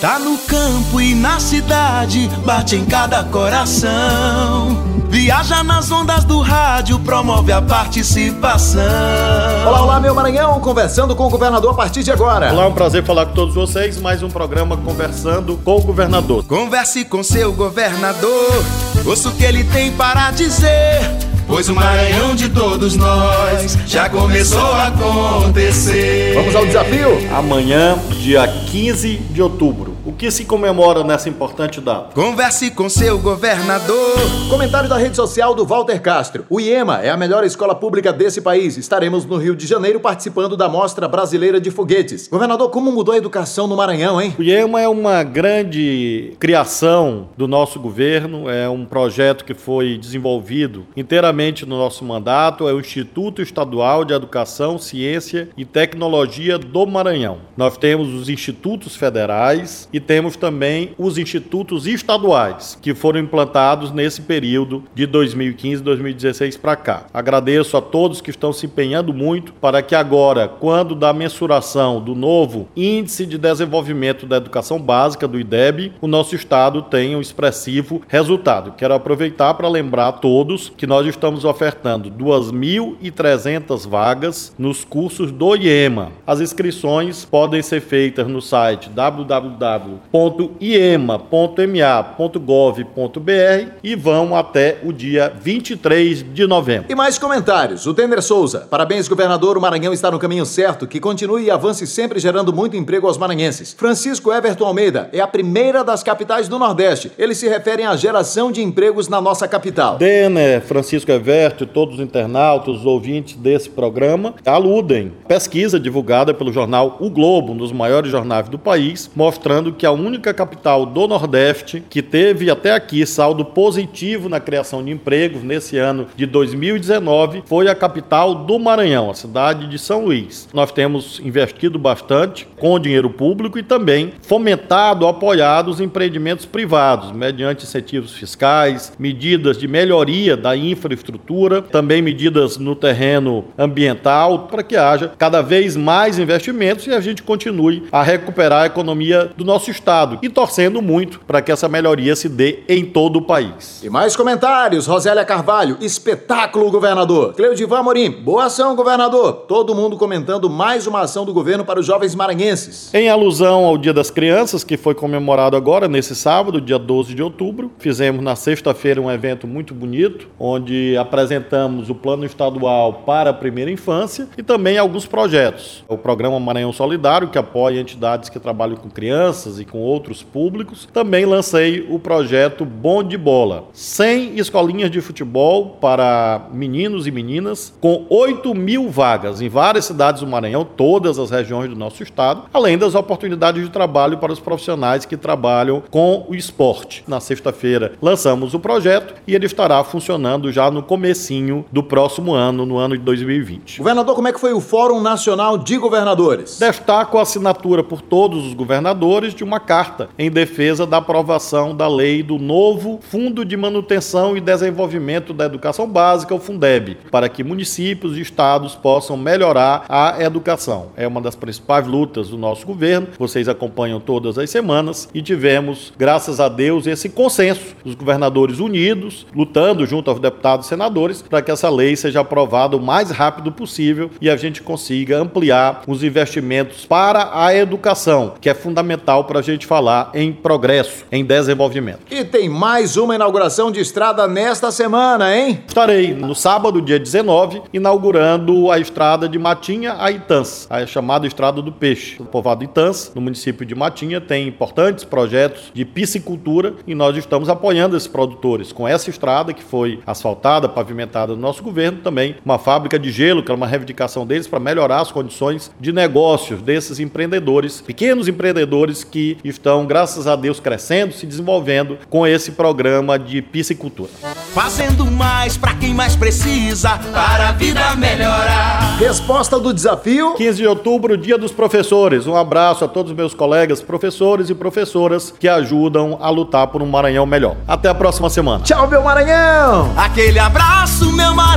Tá no campo e na cidade, bate em cada coração. Viaja nas ondas do rádio, promove a participação. Olá, olá, meu Maranhão, conversando com o governador a partir de agora. Olá, é um prazer falar com todos vocês. Mais um programa Conversando com o Governador. Converse com seu governador, ouça o que ele tem para dizer. Pois o Maranhão de todos nós já começou a acontecer. Vamos ao desafio? Amanhã, dia 15 de outubro. O que se comemora nessa importante data? Converse com seu governador. Comentário da rede social do Walter Castro. O IEMA é a melhor escola pública desse país. Estaremos no Rio de Janeiro participando da Mostra Brasileira de Foguetes. Governador, como mudou a educação no Maranhão, hein? O IEMA é uma grande criação do nosso governo, é um projeto que foi desenvolvido inteiramente no nosso mandato, é o Instituto Estadual de Educação, Ciência e Tecnologia do Maranhão. Nós temos os institutos federais e temos também os institutos estaduais que foram implantados nesse período de 2015 2016 para cá. Agradeço a todos que estão se empenhando muito para que agora, quando da mensuração do novo Índice de Desenvolvimento da Educação Básica do IDEB, o nosso estado tenha um expressivo resultado. Quero aproveitar para lembrar a todos que nós estamos ofertando 2.300 vagas nos cursos do IEMA. As inscrições podem ser feitas no site www www.iema.ma.gov.br e vão até o dia 23 de novembro. E mais comentários. O Temer Souza. Parabéns, governador. O Maranhão está no caminho certo. Que continue e avance sempre gerando muito emprego aos maranhenses. Francisco Everton Almeida é a primeira das capitais do Nordeste. Eles se referem à geração de empregos na nossa capital. Denner, Francisco Everton e todos os internautas, os ouvintes desse programa aludem. Pesquisa divulgada pelo jornal O Globo, um dos maiores jornais do país, mostrando que a única capital do Nordeste que teve até aqui saldo positivo na criação de empregos nesse ano de 2019 foi a capital do Maranhão, a cidade de São Luís. Nós temos investido bastante com dinheiro público e também fomentado, apoiado os empreendimentos privados, mediante incentivos fiscais, medidas de melhoria da infraestrutura, também medidas no terreno ambiental, para que haja cada vez mais investimentos e a gente continue a recuperar a economia do nosso estado e torcendo muito para que essa melhoria se dê em todo o país. E mais comentários. Rosélia Carvalho, espetáculo, governador. Cleudivan Morim, boa ação, governador. Todo mundo comentando mais uma ação do governo para os jovens maranhenses. Em alusão ao Dia das Crianças, que foi comemorado agora, nesse sábado, dia 12 de outubro, fizemos na sexta-feira um evento muito bonito, onde apresentamos o plano estadual para a primeira infância e também alguns projetos. O programa Maranhão Solidário, que apoia entidades que trabalham com crianças e com outros públicos. Também lancei o projeto Bom de Bola. 100 escolinhas de futebol para meninos e meninas, com 8 mil vagas em várias cidades do Maranhão, todas as regiões do nosso estado, além das oportunidades de trabalho para os profissionais que trabalham com o esporte. Na sexta-feira lançamos o projeto e ele estará funcionando já no comecinho do próximo ano, no ano de 2020. Governador, como é que foi o Fórum Nacional de Governadores? Destaco a assinatura por todos os governadores de uma carta em defesa da aprovação da lei do novo Fundo de Manutenção e Desenvolvimento da Educação Básica, o Fundeb, para que municípios e estados possam melhorar a educação. É uma das principais lutas do nosso governo. Vocês acompanham todas as semanas e tivemos, graças a Deus, esse consenso dos governadores unidos, lutando junto aos deputados e senadores para que essa lei seja aprovada o mais rápido possível e a gente consiga ampliar os investimentos para a educação, que é fundamental para a gente falar em progresso, em desenvolvimento. E tem mais uma inauguração de estrada nesta semana, hein? Estarei no sábado, dia 19, inaugurando a estrada de Matinha a Itãs, a chamada Estrada do Peixe. O povoado Itãs, no município de Matinha, tem importantes projetos de piscicultura e nós estamos apoiando esses produtores com essa estrada que foi asfaltada, pavimentada no nosso governo, também uma fábrica de gelo, que é uma reivindicação deles para melhorar as condições de negócios desses empreendedores, pequenos empreendedores que estão, graças a Deus, crescendo, se desenvolvendo com esse programa de piscicultura. Fazendo mais para quem mais precisa, para a vida melhorar. Resposta do desafio: 15 de outubro, Dia dos Professores. Um abraço a todos os meus colegas, professores e professoras que ajudam a lutar por um Maranhão melhor. Até a próxima semana. Tchau, meu Maranhão! Aquele abraço, meu Maranhão,